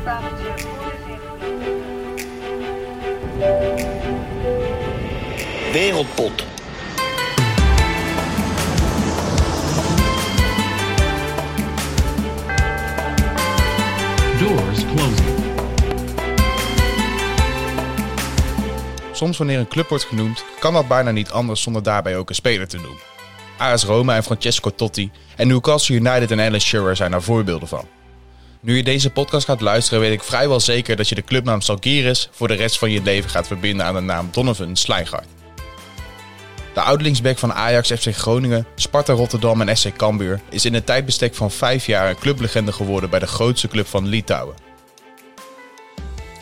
Stapeltje. Wereldpot. Doors closing. Soms wanneer een club wordt genoemd, kan dat bijna niet anders zonder daarbij ook een speler te noemen. AS Roma en Francesco Totti en Newcastle United en Alan Shearer zijn daar voorbeelden van. Nu je deze podcast gaat luisteren, weet ik vrijwel zeker dat je de clubnaam Salgiris voor de rest van je leven gaat verbinden aan de naam Donovan Slijngaard. De oudlingsback van Ajax, FC Groningen, Sparta Rotterdam en SC Cambuur is in een tijdbestek van vijf jaar een clublegende geworden bij de grootste club van Litouwen.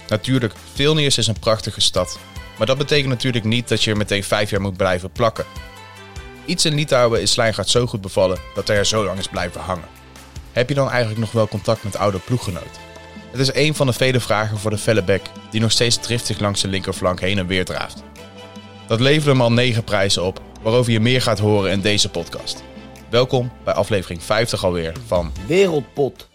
Natuurlijk, Vilnius is een prachtige stad, maar dat betekent natuurlijk niet dat je er meteen vijf jaar moet blijven plakken. Iets in Litouwen is Slijngaard zo goed bevallen dat hij er zo lang is blijven hangen. Heb je dan eigenlijk nog wel contact met oude ploeggenoten? Het is een van de vele vragen voor de felle bek die nog steeds driftig langs de linkerflank heen en weer draaft. Dat leverde hem al 9 prijzen op, waarover je meer gaat horen in deze podcast. Welkom bij aflevering 50 alweer van Wereldpot.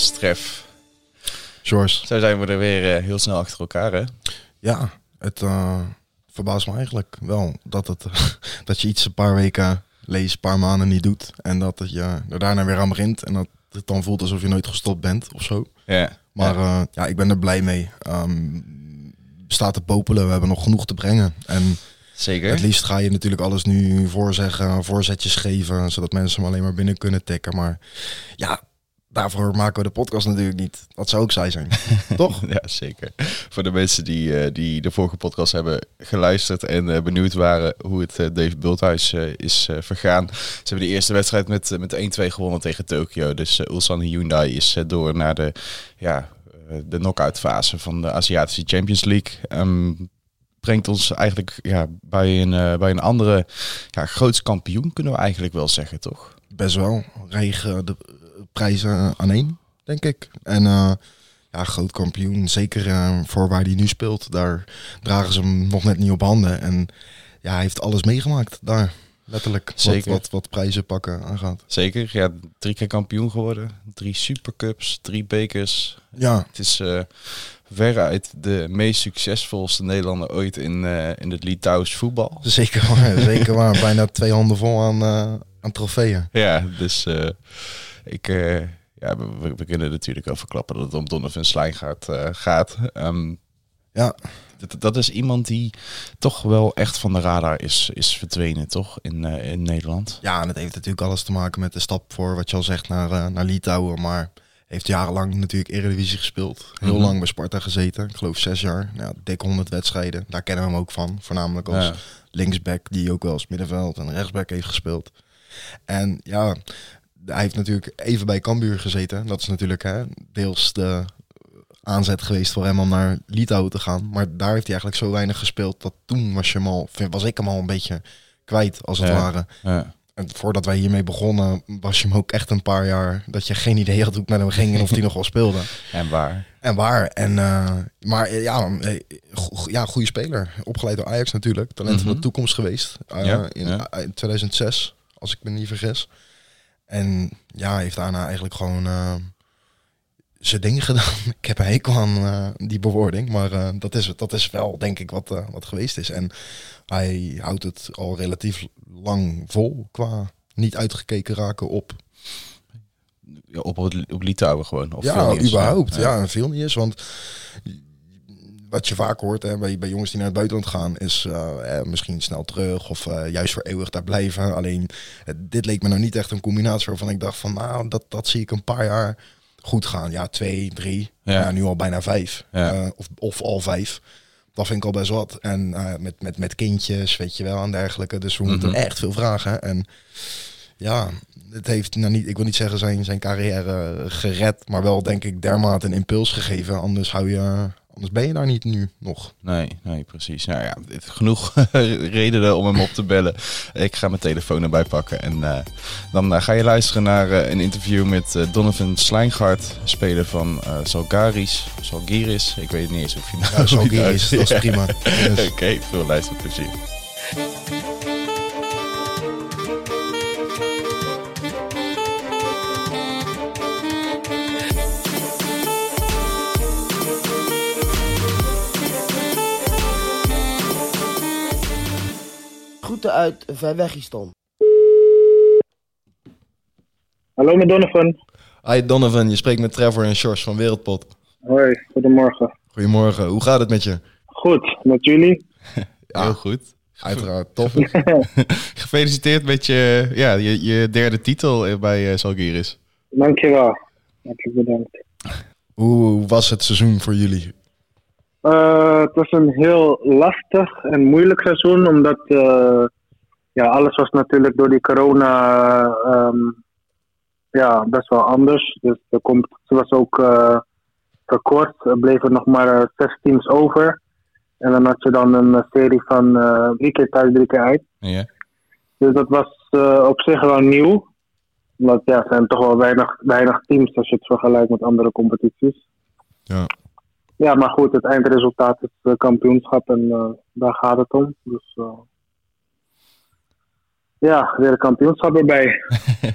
Tref. George. Zo zijn we er weer eh, heel snel achter elkaar, hè? Ja, het eh, verbaast me eigenlijk wel dat, het, dat je iets een paar weken leest, een paar maanden niet doet. En dat het je er daarna weer aan begint. En dat het dan voelt alsof je nooit gestopt bent of zo. Ja. Maar ja, ja ik ben er blij mee. Ehm staat te popelen, we hebben nog genoeg te brengen. En Zeker. het liefst ga je natuurlijk alles nu voorzeggen, voorzetjes geven, zodat mensen hem alleen maar binnen kunnen tikken. Maar ja, daarvoor maken we de podcast natuurlijk niet. Dat zou ook saai zijn, toch? Ja, zeker. Voor de mensen die, eh, die de vorige podcast hebben geluisterd en eh, benieuwd waren hoe het eh, Dave Bulthuis is vergaan. Ze hebben de eerste wedstrijd met, met 1-2 gewonnen tegen Tokio. Dus Ulsan Hyundai is door naar de, ja, de knock-out fase van de Aziatische Champions League. Ehm, brengt ons eigenlijk ja, bij, een, bij een andere ja, groots kampioen, kunnen we eigenlijk wel zeggen, toch? best wel regen de prijzen aan één, denk ik. En eh, ja, groot kampioen, zeker eh, voor waar hij nu speelt. Daar dragen ze hem nog net niet op handen. En ja, hij heeft alles meegemaakt daar, letterlijk. Zeker. Wat, wat, wat prijzen pakken aangaat. Zeker, ja, drie keer kampioen geworden. Drie supercups, drie bekers. Ja, Het is eh veruit de meest succesvolste Nederlander ooit in, eh, in het Litouws voetbal. zeker waar. zeker waar. Bijna twee handen vol aan, eh, aan trofeeën. Ja, dus ik, eh, ja, we, kunnen natuurlijk wel verklappen dat het om Donovan Slijngaard eh gaat. Ehm, Ja, dat, dat is iemand die toch wel echt van de radar is, is verdwenen, toch? In, eh, in Nederland. Ja, en het heeft natuurlijk alles te maken met de stap voor wat je al zegt naar, naar Litouwen. Maar heeft jarenlang natuurlijk Eredivisie gespeeld. Heel Mhm. lang bij Sparta gezeten. Ik geloof zes jaar. Ja, dik 100 wedstrijden. Daar kennen we hem ook van. Voornamelijk als Ja. linksback die ook wel als middenveld en rechtsback heeft gespeeld. En ja, hij heeft natuurlijk even bij Cambuur gezeten. Dat is natuurlijk hè, deels de aanzet geweest voor hem om naar Litouwen te gaan. Maar daar heeft hij eigenlijk zo weinig gespeeld dat toen was, je hem al, was ik hem al een beetje kwijt als het Ja. ware. Ja. En voordat wij hiermee begonnen, was je hem ook echt een paar jaar dat je geen idee had hoe het met hem ging en of hij nog wel speelde. En waar? En waar. En, eh, maar eh, ja, eh, go- ja, goede speler. Opgeleid door Ajax natuurlijk. Talent van Mhm. de toekomst geweest. Ja, in, ja. in 2006, als ik me niet vergis. En ja, heeft daarna eigenlijk gewoon eh, zijn ding gedaan. Ik heb een hekel aan eh, die bewoording. Maar eh, dat, is, dat is wel, denk ik, wat, wat geweest is. En hij houdt het al relatief lang vol qua niet uitgekeken raken op Ja, op, op Litouwen gewoon? Of ja, Vilnius? überhaupt. Ja, veel niet is. Want wat je vaak hoort hè, bij, bij jongens die naar het buitenland gaan, is eh, eh, misschien snel terug of eh, juist voor eeuwig daar blijven. Alleen, dit leek me nou niet echt een combinatie waarvan ik dacht van, nou, dat, dat zie ik een paar jaar goed gaan. Ja, twee, drie, Ja. ja. nu al bijna vijf. Ja. Eh, of, of al vijf. Dat vind ik al best wat. En met, met, met kindjes, weet je wel, en dergelijke. Dus we moeten Mhm. echt veel vragen. En ja, het heeft nou niet, ik wil niet zeggen zijn, zijn carrière gered, maar wel denk ik dermate een impuls gegeven. Anders hou je, anders ben je daar niet nu nog. Nee, nee, precies. Nou ja, genoeg redenen om hem op te bellen. Ik ga mijn telefoon erbij pakken. En eh, dan eh, ga je luisteren naar eh, een interview met Donovan Slijngaard, speler van Salgaris. Salgiris, ik weet niet eens of je nou... Ja, zo hoe je het is, dat is prima. Yes. Oké, veel luisterplezier. Groeten uit Verwegistan. Hallo met Donovan. Hi Donovan, je spreekt met Trevor en Sjors van Wereldpot. Hoi, goedemorgen. Goedemorgen, hoe gaat het met je? Goed, met jullie? Ja. Heel goed. Uiteraard, top. Gefeliciteerd met je, ja, je, je derde titel eh, bij eh, Salgiris. Dankjewel. Hartelijk bedankt. hoe was het seizoen voor jullie? Eh, het was een heel lastig en moeilijk seizoen, omdat eh, ja, alles was natuurlijk door die corona ehm, ja, best wel anders. Dus de competitie was ook eh, verkort. Er bleven nog maar zes teams over. En dan had je dan een serie van drie keer thuis, drie keer uit. Dus dat was op zich wel nieuw. Omdat ja, er zijn toch wel weinig, weinig teams als je het vergelijkt met andere competities. Ja. Ja, maar goed, het eindresultaat is eh, kampioenschap en eh, daar gaat het om. Dus eh, ja, weer een kampioenschap erbij.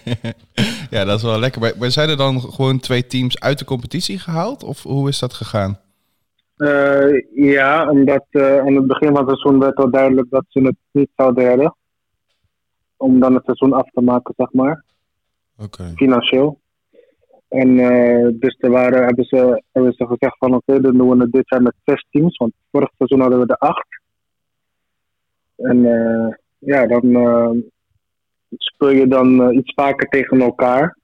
ja, dat is wel lekker. Maar, maar zijn er dan gewoon twee teams uit de competitie gehaald? Of hoe is dat gegaan? Ja, omdat aan het begin van het seizoen werd al duidelijk dat ze het niet zouden redden. Om dan het seizoen af te maken, zeg maar. Oké. financieel. En eh, dus er waren, hebben, ze, hebben ze gezegd van oké, dan doen we dit jaar met zes teams. Want vorig seizoen hadden we er acht. En eh, ja, dan eh, speel je dan iets vaker tegen elkaar.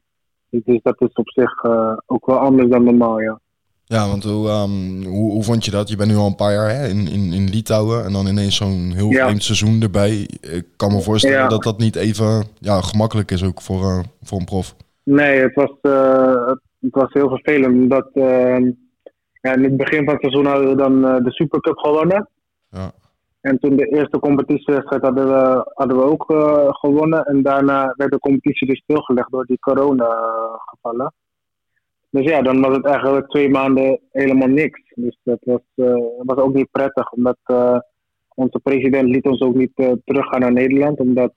Dus dat is op zich ook wel anders dan normaal, ja. Ja, want hoe, ehm, hoe, hoe vond je dat? Je bent nu al een paar jaar hè, in, in, in Litouwen en dan ineens zo'n heel Ja. vreemd seizoen erbij. Ik kan me voorstellen Ja. dat dat niet even ja, gemakkelijk is ook voor, voor een prof. Nee, het was, eh, het was heel vervelend. Omdat eh, ja, in het begin van het seizoen hadden we dan eh, de Supercup gewonnen. Ja. En toen de eerste competitiewedstrijd hadden we, hadden we ook eh, gewonnen. En daarna werd de competitie dus stilgelegd door die corona-gevallen. Dus ja, dan was het eigenlijk twee maanden helemaal niks. Dus dat was, was ook niet prettig, omdat onze president liet ons ook niet teruggaan naar Nederland. Omdat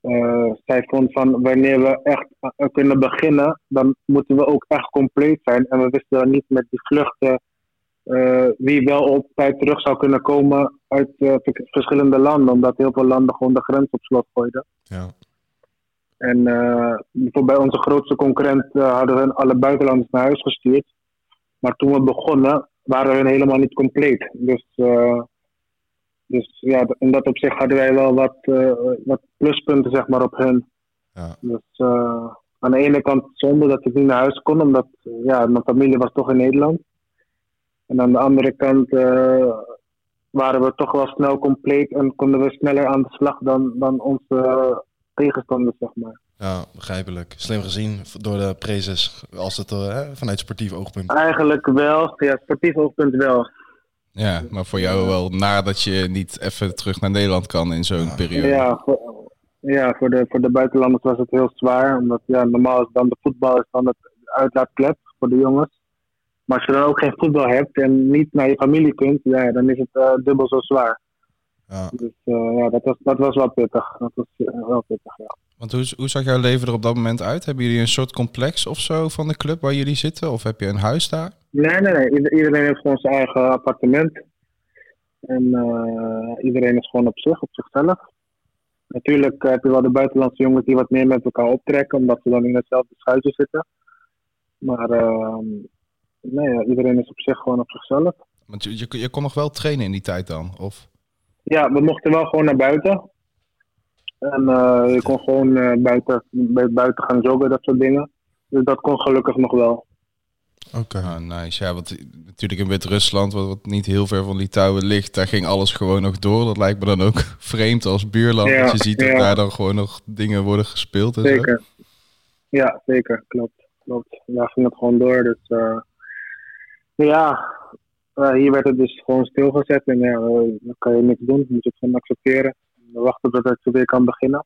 eh, zij vond van wanneer we echt eh, kunnen beginnen, dan moeten we ook echt compleet zijn. En we wisten dan niet met die vluchten eh, wie wel op tijd terug zou kunnen komen uit verschillende landen. Omdat heel veel landen gewoon de grens op slot gooiden. Ja. En bij onze grootste concurrent hadden we alle buitenlanders naar huis gestuurd. Maar toen we begonnen, waren we helemaal niet compleet. Dus, dus ja, in dat opzicht hadden wij wel wat, eh, wat pluspunten zeg maar, op hun. Ja. Dus eh, aan de ene kant zonde dat ik niet naar huis kon, omdat eh, ja, mijn familie was toch in Nederland. En aan de andere kant waren we toch wel snel compleet en konden we sneller aan de slag dan, dan onze tegenstanders, zeg maar. ja, begrijpelijk. Slim gezien door de prezes als het hè, vanuit sportief oogpunt. Eigenlijk wel, ja, sportief oogpunt wel. Ja, maar voor jou wel nadat je niet even terug naar Nederland kan in zo'n periode. Ja, voor, ja voor, de, voor de buitenlanders was het heel zwaar. Omdat ja, normaal is dan de voetbal is dan het uitlaatklep voor de jongens. Maar als je dan ook geen voetbal hebt en niet naar je familie kunt, ja, dan is het eh, dubbel zo zwaar. Ja. Dus eh, ja, dat was, dat was wel pittig. Dat was eh, wel pittig, ja. Want hoe, hoe zag jouw leven er op dat moment uit? Hebben jullie een soort complex of zo van de club waar jullie zitten? Of heb je een huis daar? Nee, nee, nee. Ieder- iedereen heeft gewoon zijn eigen appartement. En eh, iedereen is gewoon op zich, op zichzelf. Natuurlijk heb je wel de buitenlandse jongens die wat meer met elkaar optrekken, omdat ze dan in hetzelfde schuitje zitten. Maar ehm, nee, iedereen is op zich gewoon op zichzelf. Want je, je, je kon nog wel trainen in die tijd dan? Of? Ja, we mochten wel gewoon naar buiten. En eh, je kon gewoon eh, buiten, buiten gaan joggen, dat soort dingen. Dus dat kon gelukkig nog wel. Oké. Ah, nice. Ja, want natuurlijk in Wit-Rusland, wat, wat niet heel ver van Litouwen ligt, daar ging alles gewoon nog door. Dat lijkt me dan ook vreemd als buurland. Ja, dat je ziet dat ja. daar dan gewoon nog dingen worden gespeeld. En zo. Zeker. Ja, zeker. Klopt. Klopt. Daar ging het gewoon door. Dus eh, ja, eh, hier werd het dus gewoon stilgezet. En ja, eh, dan kan je niks doen. Moet je het gewoon accepteren. We wachten tot het weer kan beginnen.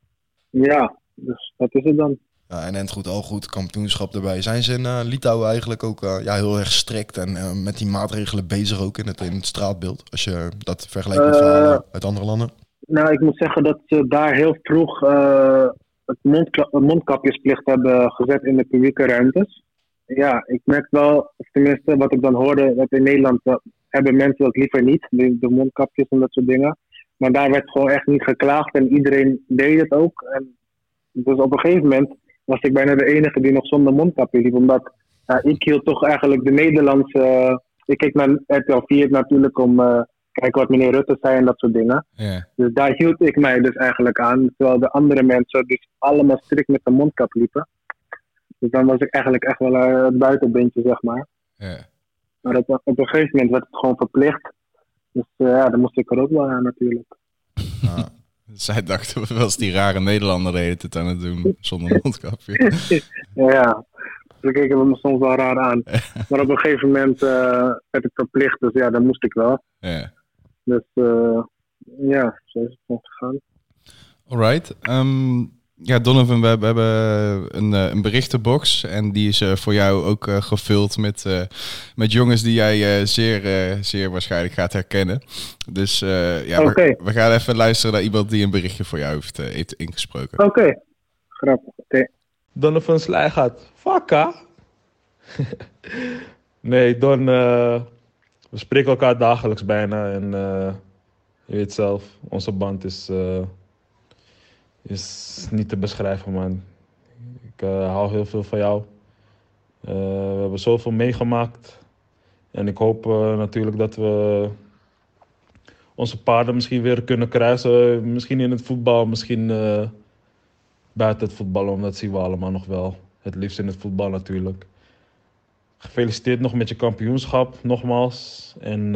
Ja, dus dat is het dan. Ja, en Endgoed al goed, kampioenschap erbij. Zijn ze in eh, Litouwen eigenlijk ook eh, ja, heel erg strikt en eh, met die maatregelen bezig ook in het, in het straatbeeld? Als je dat vergelijkt met verhalen uit andere landen? Nou, ik moet zeggen dat ze daar heel vroeg het mondkapjesplicht hebben gezet in de publieke ruimtes. Ja, ik merk wel, tenminste wat ik dan hoorde, dat in Nederland hebben mensen dat liever niet, de, de mondkapjes en dat soort dingen. Maar daar werd gewoon echt niet geklaagd en iedereen deed het ook. En dus op een gegeven moment was ik bijna de enige die nog zonder mondkapje liep, omdat ik hield toch eigenlijk de Nederlandse... eh, ik keek naar RTL 4 natuurlijk om eh kijken wat meneer Rutte zei en dat soort dingen. Dus daar hield ik mij dus eigenlijk aan. Terwijl de andere mensen dus allemaal strikt met de mondkap liepen. Dus dan was ik eigenlijk echt wel eh, het buitenbeentje, zeg maar. Maar op, op een gegeven moment werd het gewoon verplicht. Dus ja, dan moest ik er ook wel aan natuurlijk. Ja. Zij dachten, was die rare Nederlander de hele tijd aan het doen zonder mondkapje. Ja. Ze keken me soms wel raar aan. Maar op een gegeven moment eh, werd het verplicht. Dus ja, dan moest ik wel. Ja. Dus eh, ja, zo is het gewoon gegaan. Alright. Ehm, ja, Donovan, we hebben, een, eh, een berichtenbox. En die is eh, voor jou ook eh, gevuld met, eh, met jongens die jij eh, zeer, eh, zeer waarschijnlijk gaat herkennen. Dus eh, ja, we- gaan even luisteren naar iemand die een berichtje voor jou heeft, heeft ingesproken. Oké, grappig. Oké. Donovan Sly gaat. Fakka? nee, Don. we spreken elkaar dagelijks bijna. En eh, je weet zelf, onze band is, eh, is niet te beschrijven, man. Ik eh, hou heel veel van jou. Eh, we hebben zoveel meegemaakt. En ik hoop eh, natuurlijk dat we onze paarden misschien weer kunnen kruisen. Misschien in het voetbal, misschien. buiten het voetballen, want dat zien we allemaal nog wel. Het liefst in het voetbal natuurlijk. Gefeliciteerd nog met je kampioenschap, nogmaals. En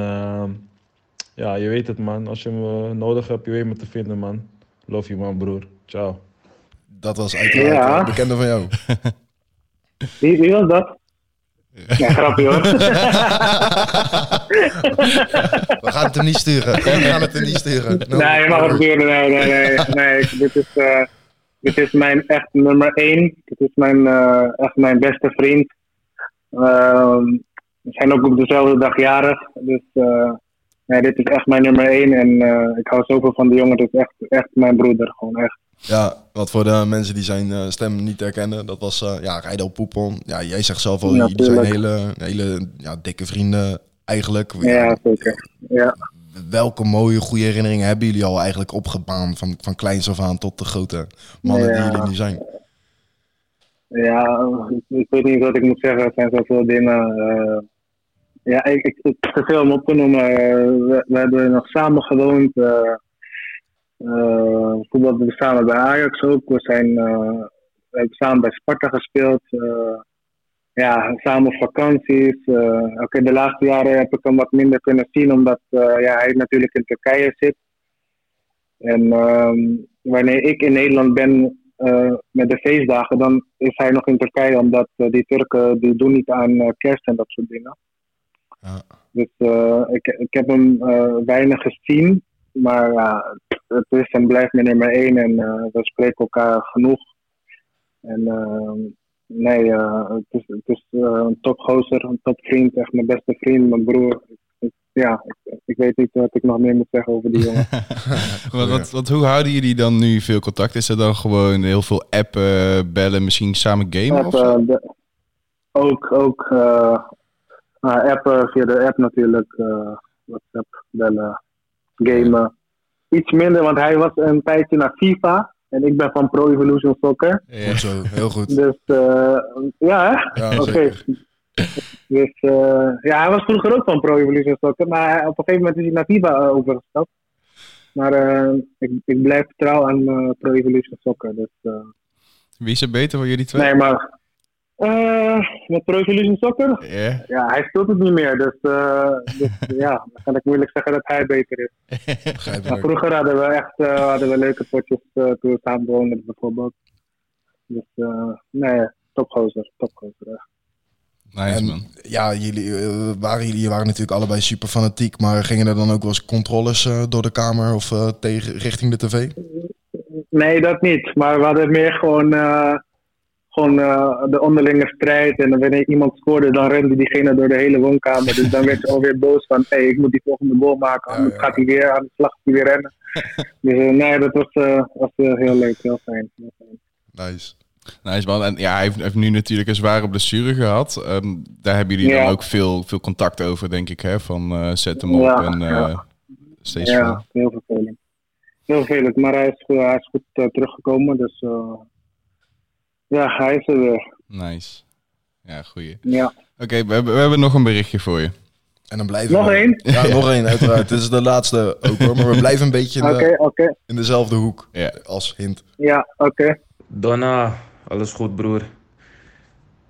ja, je weet het man. Als je me nodig hebt, je weet me te vinden man. Love you man, broer. Ciao. Dat was uiteraard Ja. eh, bekende van jou. Wie, wie was dat? Ja, grapje hoor. We gaan het hem niet sturen. We gaan het hem niet sturen. No. Nee, je mag het sturen. Nee, nee, nee. nee dit, is, eh, dit is mijn echt nummer één. Dit is mijn, eh, echt mijn beste vriend. Ehm, we zijn ook op dezelfde dag jarig. Dus eh, nee, dit is echt mijn nummer één. En eh, ik hou zoveel van de jongen. Dit is echt, echt mijn broeder. Gewoon echt. Ja, wat voor de mensen die zijn eh, stem niet herkennen, dat was eh ja, Rijdel Poepon. Ja, jij zegt zelf al, jullie zijn hele, hele ja, dikke vrienden eigenlijk. Ja, zeker. Ja. Welke mooie, goede herinneringen hebben jullie al eigenlijk opgebaan van, van kleins af aan tot de grote mannen die jullie nu zijn? Ja, ik, weet niet wat ik moet zeggen. Er zijn zoveel dingen. eh, ja, ik, ik, ik te veel om op te noemen. We, we hebben nog samen gewoond. Voetbalden we samen bij Ajax ook. We, zijn, eh, we hebben samen bij Sparta gespeeld. eh, ja, samen op vakanties. eh, Oké, de laatste jaren heb ik hem wat minder kunnen zien, omdat ja, hij natuurlijk in Turkije zit. En ehm, wanneer ik in Nederland ben met de feestdagen, dan is hij nog in Turkije, omdat die Turken die doen niet aan kerst en dat soort dingen. Ja. Dus ik, ik heb hem weinig gezien, maar ja, het is en blijft mijn nummer één en eh, we spreken elkaar genoeg. En ehm, nee, eh, het is, het is eh, een topgozer, een topvriend, echt mijn beste vriend, mijn broer. Ja, ik, ik weet niet wat ik nog meer moet zeggen over die jongen. Wat, wat, wat, hoe houden jullie dan nu veel contact? Is er dan gewoon heel veel appen, bellen, misschien samen gamen of App, zo? eh, de- ook ook nou, appen via de app natuurlijk. WhatsApp, bellen, gamen. Iets minder, want hij was een tijdje naar FIFA. En ik ben van Pro Evolution Soccer. Ja. Zo, heel goed. Dus eh, ja, hè? Ja, Oké. Dus eh, ja, hij was vroeger ook van Pro Evolution Soccer. Maar op een gegeven moment is hij naar FIFA eh, overgestapt. Maar eh, ik, ik blijf trouw aan eh, Pro Evolution Soccer. Dus, eh, Wie is er beter van jullie twee? nee, maar Eh, met Pro Evolution Soccer? Ja. Ja, hij speelt het niet meer. Dus, eh, dus ja, dan kan ik moeilijk zeggen dat hij beter is. Maar vroeger hadden we echt eh, hadden we leuke potjes eh, toen we samen woonden bijvoorbeeld. Dus eh, nee, topgozer, topgozer. echt. Nice En man. ja, jullie waren, jullie waren natuurlijk allebei super fanatiek, maar gingen er dan ook wel eens controles eh, door de kamer of eh, tegen, richting de tv? Nee, dat niet. Maar we hadden meer gewoon, eh, gewoon eh, de onderlinge strijd. En wanneer iemand scoorde, dan rende diegene door de hele woonkamer. Dus dan werd je alweer boos van, hé, ik moet die volgende goal maken. Anders ja. gaat hij weer aan de slag, hij weer rennen. dus eh, nee, dat was, eh, was heel leuk, heel fijn. Heel fijn. Nice. Nice man. En ja, hij heeft, heeft nu natuurlijk een zware blessure gehad. Ehm, daar hebben jullie dan ook veel, veel contact over, denk ik. Hè? Van zet hem op Ja, en steeds Ja, van. heel vervelend. Heel vervelend, maar hij is, goed- hij is goed teruggekomen. Dus ja, hij is er weer. Nice. Ja, goeie. Ja. Oké, we, hebben, we hebben nog een berichtje voor je. En dan blijven Nog we... één? Ja, nog één, uiteraard. Dit is de laatste ook hoor, maar we blijven een beetje in, Oké, de, oké. in dezelfde hoek Ja. als hint. Ja, oké. Donna, alles goed broer.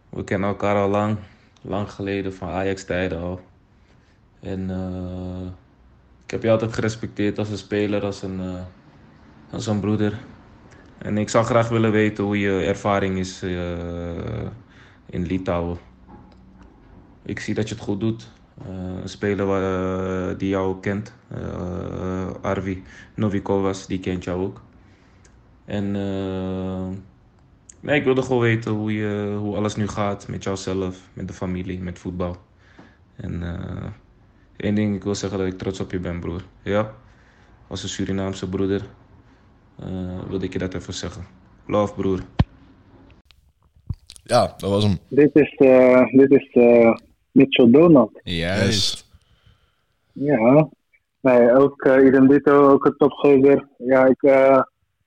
We kennen elkaar al lang, lang geleden van Ajax-tijden al. En eh, ik heb je altijd gerespecteerd als een speler, als een, eh, als een broeder. En ik zou graag willen weten hoe je ervaring is eh, in Litouwen. Ik zie dat je het goed doet. Eh, waar, eh, die jou kent, Arvi Novikovas, die kent jou ook. En nee, ik wilde gewoon weten hoe, je, hoe alles nu gaat met jouzelf, met de familie, met voetbal. En één ding, ik wil zeggen dat ik trots op je ben, broer. Ja, als een Surinaamse broeder wilde ik je dat even zeggen. Love, broer. Ja, dat was hem. Dit is, eh, dit is eh, Mitchell Donald. Juist. Ja. Nee, ook uh, Idem Dito, ook een topgozer. Ja, ik, eh,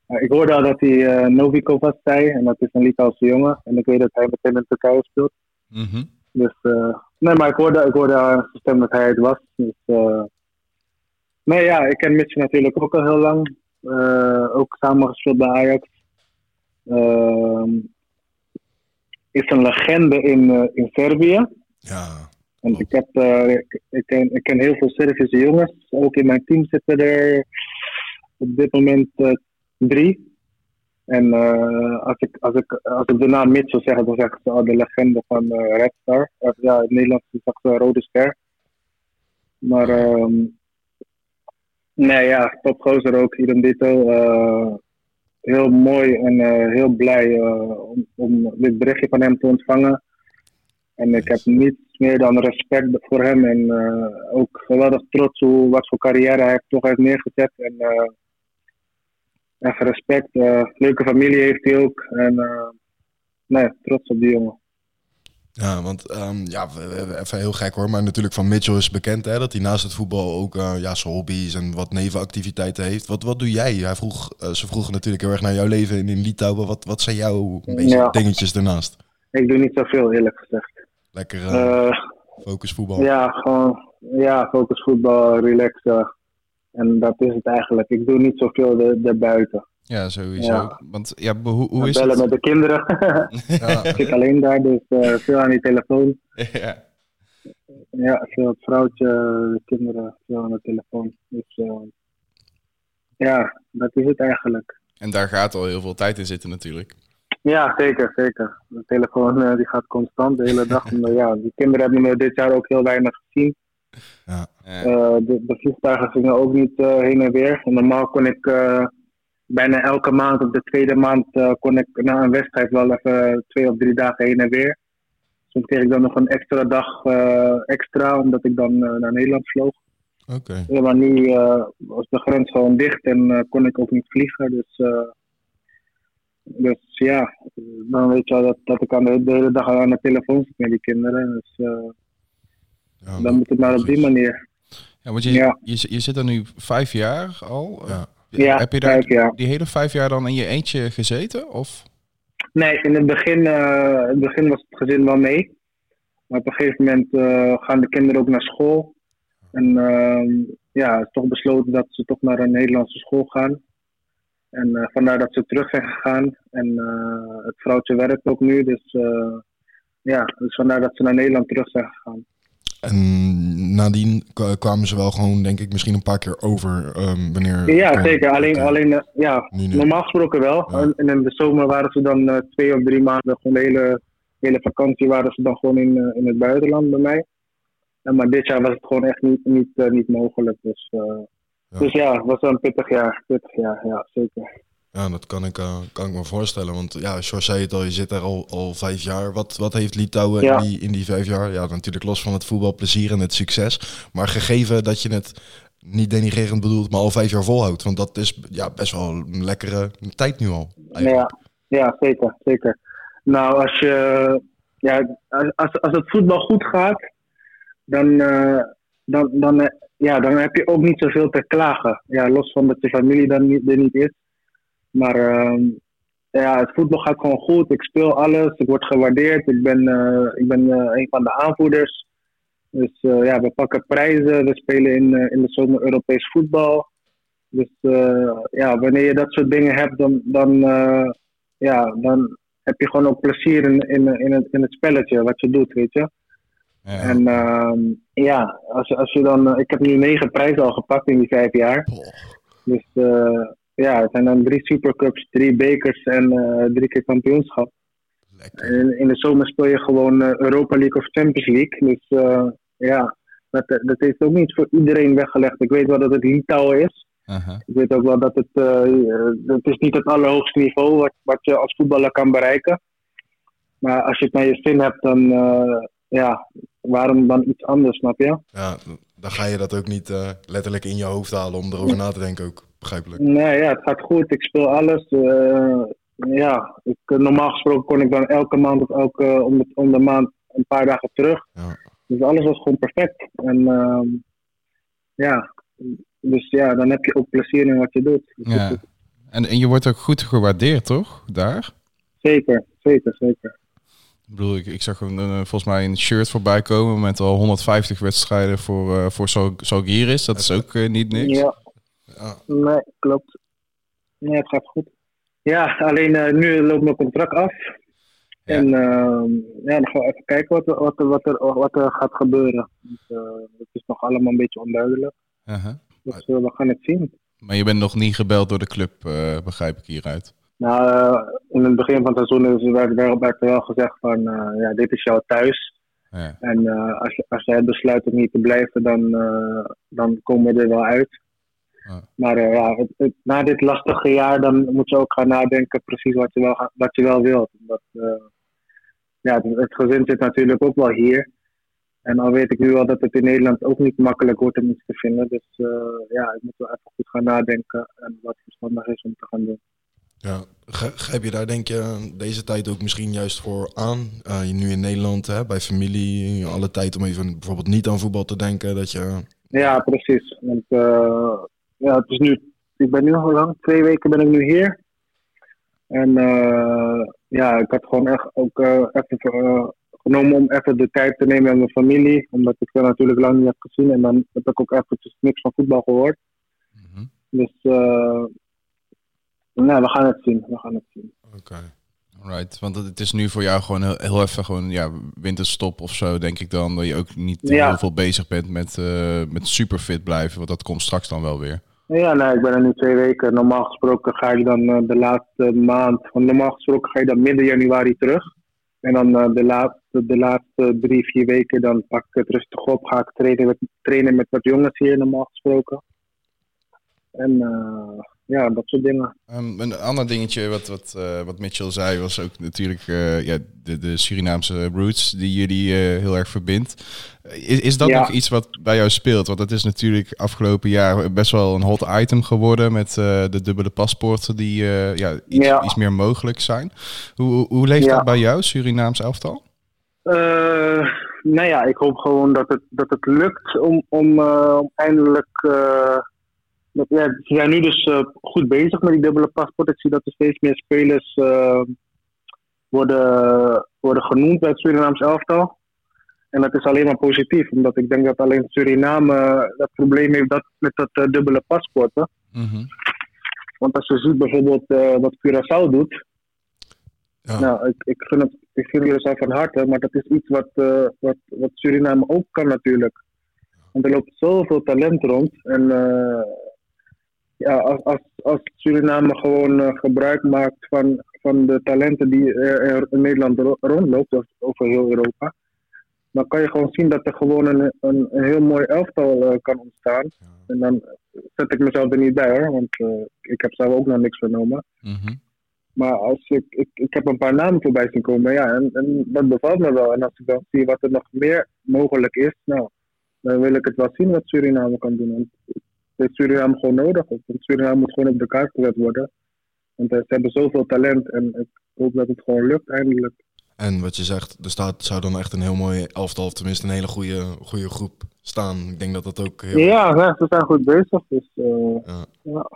ik hoorde al dat hij eh Novikovas zei. En dat is een Litouwse jongen. En ik weet dat hij meteen in Turkije speelt. Mhm. Dus, eh, nee, maar ik hoorde, ik hoorde aan zijn stem dat hij het was. Dus, eh, nee, ja, ik ken Mitch natuurlijk ook al heel lang. Eh, ook samen gespeeld bij Ajax. Ehm, is een legende in, eh, in Servië. Ja, En ik, heb, eh, ik, ik, ken, ik ken heel veel Servische jongens. Ook in mijn team zitten er op dit moment drie. En als, ik, als, ik, als ik de naam Mitchell zeg, dan zeggen ze oh, de legende van Red Star. Ja, in het Nederlands is dat Rode Ster. Maar ehm nee, ja, topgozer ook, Idem Dito. eh, heel mooi en eh, heel blij eh, om, om dit berichtje van hem te ontvangen. En ik heb niets meer dan respect voor hem. En eh, ook geweldig trots hoe, wat voor carrière hij toch heeft neergezet. En eh, echt respect. leuke familie heeft hij ook. En nee, trots op die jongen. Ja want ehm, ja, even heel gek hoor, maar natuurlijk van Mitchell is bekend hè, dat hij naast het voetbal ook eh, ja, zijn hobby's en wat nevenactiviteiten heeft. Wat, wat doe jij? Hij vroeg, eh, ze vroegen natuurlijk heel erg naar jouw leven in, in Litouwen. Wat, wat zijn jouw een beetje Ja. dingetjes daarnaast? Ik doe niet zoveel, eerlijk gezegd. Lekker eh, focus voetbal. ja, gewoon ja, focus voetbal, relaxen. En dat is het eigenlijk. Ik doe niet zoveel daarbuiten. Ja, sowieso. Ja. Want ja, hoe, hoe is Bellen het? met de kinderen. Ja. ik zit alleen daar, dus eh, veel aan die telefoon. ja. Ja, veel het vrouwtje, de kinderen, veel aan de telefoon. Dus eh, ja, dat is het eigenlijk. En daar gaat al heel veel tijd in zitten natuurlijk. Ja, zeker, zeker. De telefoon eh, die gaat constant de hele dag. Ja, die kinderen hebben me dit jaar ook heel weinig gezien. Ja. De, de vliegtuigen gingen ook niet heen en weer. En normaal kon ik bijna elke maand, op de tweede maand, eh, kon ik na een wedstrijd wel even twee of drie dagen heen en weer. Soms kreeg ik dan nog een extra dag eh, extra, omdat ik dan eh, naar Nederland vloog. Oké. Ja, maar nu eh, was de grens gewoon dicht en eh, kon ik ook niet vliegen. Dus, eh, dus ja, dan weet je wel dat, dat ik aan de, de hele dag aan de telefoon zit met die kinderen. Dus eh, Ja, dan moet het maar op die manier. Ja, want je, Ja. je, je zit er nu vijf jaar al. Ja. Ja, Heb je daar die hele vijf jaar dan in je eentje gezeten? Of? Nee, in het begin, eh, in het begin was het gezin wel mee. Maar op een gegeven moment eh, gaan de kinderen ook naar school. En ehm, ja, het is toch besloten dat ze toch naar een Nederlandse school gaan. En eh, vandaar dat ze terug zijn gegaan. En het vrouwtje werkt ook nu, dus ja, dus vandaar dat ze naar Nederland terug zijn gegaan. En nadien kwamen ze wel gewoon, denk ik, misschien een paar keer over ehm, wanneer... Ja, zeker. Alleen, alleen eh, ja, Nu normaal gesproken wel. Ja. En, en in de zomer waren ze dan eh, twee of drie maanden, gewoon de hele, hele vakantie waren ze dan gewoon in, eh, in het buitenland bij mij. En, maar dit jaar was het gewoon echt niet, niet, niet mogelijk. Dus Ja. dus ja, het was wel een pittig jaar. Pittig jaar, ja, zeker. Ja, dat kan ik, eh, kan ik me voorstellen. Want ja, zoals zei het al, je zit daar al, al vijf jaar. Wat, wat heeft Litouwen Ja. in, die, in die vijf jaar? Ja, natuurlijk los van het voetbalplezier en het succes. Maar gegeven dat je het niet denigrerend bedoelt, maar al vijf jaar volhoudt. Want dat is ja, best wel een lekkere tijd nu al. eigenlijk. Ja, ja, zeker, zeker. Nou, als je, ja, als, als, als het voetbal goed gaat, dan, eh, dan, dan, eh, ja, dan heb je ook niet zoveel te klagen. Ja, los van dat je familie dan niet, er niet is. Maar ehm, ja, het voetbal gaat gewoon goed. Ik speel alles. Ik word gewaardeerd. Ik ben, eh, ik ben eh, een van de aanvoerders. Dus eh, ja, we pakken prijzen. We spelen in, in de zomer Europees voetbal. Dus ja, wanneer je dat soort dingen hebt, dan, dan, ja, dan heb je gewoon ook plezier in, in, in, het, in het spelletje wat je doet, weet je. Ja. En ehm, ja, als, je- als je dan, ik heb nu negen prijzen al gepakt in die vijf jaar. Dus eh, ja, het zijn dan drie supercups, drie bekers en eh, drie keer kampioenschap. Lekker. En in de zomer speel je gewoon eh, Europa League of Champions League. Dus eh, ja, dat, dat heeft ook niet voor iedereen weggelegd. Ik weet wel dat het Litouwen is. Ik weet ook wel dat het, het is niet het allerhoogste niveau wat, wat je als voetballer kan bereiken. Maar als je het naar je zin hebt, dan ja, waarom dan iets anders, snap je? Ja, dan ga je dat ook niet letterlijk in je hoofd halen om erover na te denken ook. Begrijpelijk. Nee, ja, het gaat goed. Ik speel alles. eh, ja, ik, normaal gesproken kon ik dan elke maand of elke om de, om de maand een paar dagen terug. Ja. Dus alles was gewoon perfect. En ehm, ja, dus ja, dan heb je ook plezier in wat je doet. Dus Ja. is- En, en je wordt ook goed gewaardeerd, toch? Daar? Zeker, zeker, zeker. Ik bedoel, ik, ik zag eh, volgens mij een shirt voorbij komen met al 150 wedstrijden voor, eh voor Zalgiris. Dat is ook eh, niet niks. Ja, Ja. nee, klopt. Nee, het gaat goed. Ja, alleen eh, nu loopt mijn contract af. Ja. En ehm, ja, dan gaan we even kijken wat, er- wat, er- wat, er, wat er gaat gebeuren. Dus, het is nog allemaal een beetje onduidelijk. Aha. Dus eh, we gaan het zien. Maar je bent nog niet gebeld door de club, begrijp ik hieruit. Nou, in het begin van het seizoen is- werd, werd, werd er wel gezegd van, ja, dit is jouw thuis. Ja. En als, als jij besluit om hier te blijven, dan, dan komen we er wel uit. Maar eh, ja, het, het- na dit lastige jaar, dan moet je ook gaan nadenken precies wat je wel, wat je wel wilt. Omdat, eh, ja, het, het gezin zit natuurlijk ook wel hier. En al weet ik nu wel dat het in Nederland ook niet makkelijk wordt om iets te vinden. Dus eh, ja, ik moet wel even goed gaan nadenken en wat verstandig is om te gaan doen. Ja, grijp je daar denk je deze tijd ook misschien juist voor aan? Je nu in Nederland, hè, bij familie, alle tijd om even bijvoorbeeld niet aan voetbal te denken. Dat je, Ja, precies. Want ja, het is nu, ik ben nu al lang, twee weken ben ik nu hier. En eh, ja, ik had gewoon echt ook eh, even eh, genomen om even de tijd te nemen met mijn familie. Omdat ik ze natuurlijk lang niet heb gezien. En dan heb ik ook eventjes niks van voetbal gehoord. Mhm. Dus eh nou, we gaan het zien. We gaan het zien. Oké. Alright, want het is nu voor jou gewoon heel, heel even gewoon ja, winterstop of zo, denk ik dan. Dat je ook niet Ja. heel veel bezig bent met, met superfit blijven, want dat komt straks dan wel weer. Ja, nee, ik ben er nu twee weken. Normaal gesproken ga ik dan eh, de laatste maand, want normaal gesproken ga je dan midden januari terug. En dan eh, de, laatste, de laatste drie, vier weken, dan pak ik het rustig op. Ga ik trainen met, trainen met wat jongens hier, normaal gesproken. En eh, ja, dat soort dingen. Ehm, een ander dingetje wat, wat, eh, wat Mitchell zei was ook natuurlijk eh, ja, de, de Surinaamse roots die jullie eh, heel erg verbindt. Is, is dat Ja. nog iets wat bij jou speelt? Want het is natuurlijk afgelopen jaar best wel een hot item geworden met de dubbele paspoorten die ja, iets, Ja. iets meer mogelijk zijn. Hoe, hoe- leeft dat bij jou, Surinaams elftal? Nou ja, ik hoop gewoon dat het, dat het lukt om, om, om eindelijk. Eh, ja, ze zijn nu dus eh, goed bezig met die dubbele paspoort. Ik zie dat er steeds meer spelers eh, worden, worden genoemd bij het Surinaams elftal. En dat is alleen maar positief, omdat ik denk dat alleen Suriname dat probleem heeft dat, met dat eh, dubbele paspoort. hè. Mhm. Want als je ziet bijvoorbeeld eh, wat Curaçao doet, Ja. Nou, ik, ik gun het, ik jullie zelf van harte, maar dat is iets wat, eh, wat, wat Suriname ook kan natuurlijk. Want er loopt zoveel talent rond. En eh, ja, als, als, als Suriname gewoon eh, gebruik maakt van, van de talenten die er, in Nederland ro- rondloopt, of over heel Europa, dan kan je gewoon zien dat er gewoon een, een, een heel mooi elftal eh, kan ontstaan. En dan zet ik mezelf er niet bij hoor, want eh, ik heb zelf ook nog niks vernomen. Mhm. Maar als ik, ik, ik heb een paar namen voorbij zien komen, ja, en, en dat bevalt me wel. En als ik dan zie wat er nog meer mogelijk is, nou, dan wil ik het wel zien wat Suriname kan doen. Want heeft Suriname gewoon nodig. Want Suriname moet gewoon op de kaart gezet worden. Want ze hebben zoveel talent en ik hoop dat het gewoon lukt eindelijk. En wat je zegt, er staat, zou dan echt een heel mooi elftal, of tenminste een hele goede, goede groep staan. Ik denk dat dat ook heel... Ja, ja, ze zijn goed bezig. Dus eh, Ja. ja.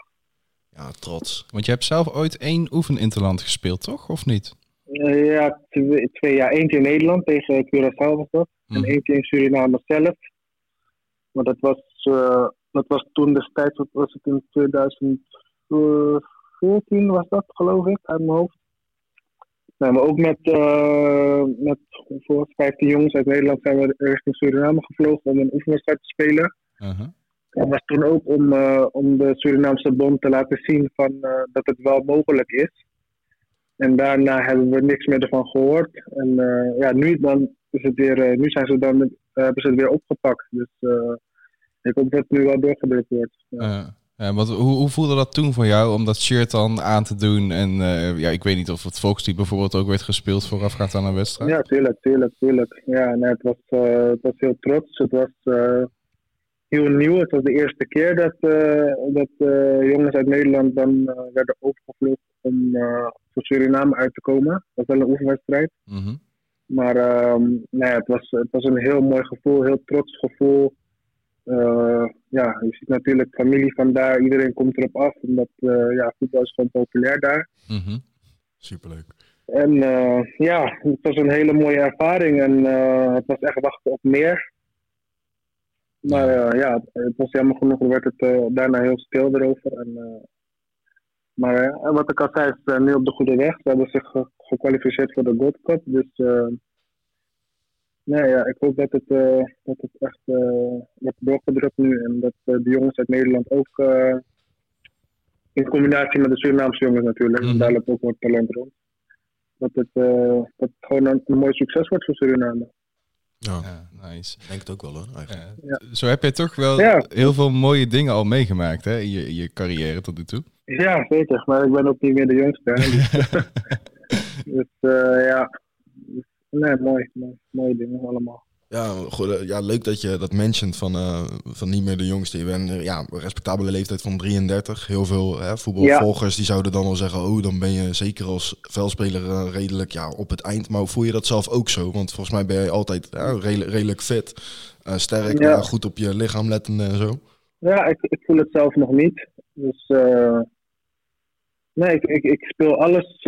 Ja, trots. Want je hebt zelf ooit één oefeninterland gespeeld, toch? Of niet? Eh, ja, twee, twee jaar. Eentje in Nederland tegen Curaçao was dat. En eentje in Suriname zelf. Maar dat was, eh, dat was toen destijds, wat was het in 2014 was dat, geloof ik, uit mijn hoofd. Nee, maar ook met, eh met voor 15 jongens uit Nederland zijn we richting Suriname gevlogen om een oefenwedstrijd te spelen. Uh-huh. Dat was toen ook om, eh, om de Surinaamse bond te laten zien van, eh, dat het wel mogelijk is. En daarna hebben we niks meer ervan gehoord. En ja, nu, dan is het weer, nu zijn ze dan, hebben ze het weer opgepakt. Dus ik hoop dat het nu wel doorgedrukt wordt. Ja. Ja, wat, hoe, hoe voelde dat toen voor jou om dat shirt dan aan te doen? En eh, ja, ik weet niet of het volkslied bijvoorbeeld ook werd gespeeld voorafgaand aan een wedstrijd. Ja, tuurlijk, tuurlijk, tuurlijk. Ja, nee, het, was, eh, het was heel trots. Het was eh, heel nieuw. Het was de eerste keer dat, dat jongens uit Nederland dan werden overgevlogen om voor Suriname uit te komen. Dat was wel een oefenwedstrijd. Mhm. Maar ehm, nee, het, was, het was een heel mooi gevoel, heel trots gevoel. Eh, ja, je ziet natuurlijk familie van daar, iedereen komt erop af. Omdat eh, ja, voetbal is gewoon populair daar. Mhm. Superleuk. En eh, ja, het was een hele mooie ervaring en het was echt wachten op meer. Maar ja, het was jammer genoeg, werd het daarna heel stil erover. En, maar wat ik al zei, ze zijn nu op de goede weg. Ze hebben zich ge- gekwalificeerd voor de Gold Cup. Dus nee, ja, ik hoop dat het, eh, dat het echt eh, wordt doorgedrukt nu. En dat eh, de jongens uit Nederland ook, eh, in combinatie met de Surinaamse jongens natuurlijk, Mhm. daar loopt ook wat talent rond. Dat het, eh, dat het gewoon een, een mooi succes wordt voor Suriname. Ja, Ja, nice. ik denk het ook wel hoor, eigenlijk. Ja, Zo heb je toch wel Ja. heel veel mooie dingen al meegemaakt hè, in je, in je carrière tot nu toe. Ja, zeker. Maar ik ben ook niet meer de jongste. Hè. Dus, ja, nee, mooi, mooi. Mooie dingen allemaal. Ja, goed, eh, ja, leuk dat je dat mentioned van, eh, van niet meer de jongste. Je bent eh, ja, een respectabele leeftijd van 33. Heel veel hè, voetbalvolgers die zouden dan wel zeggen... oh, dan ben je zeker als veldspeler redelijk ja, op het eind. Maar voel je dat zelf ook zo? Want volgens mij ben je altijd ja, redelijk, redelijk fit. eh, sterk, Ja. goed op je lichaam letten en zo. Ja, ik, ik voel het zelf nog niet. Dus nee, ik, ik, ik speel alles.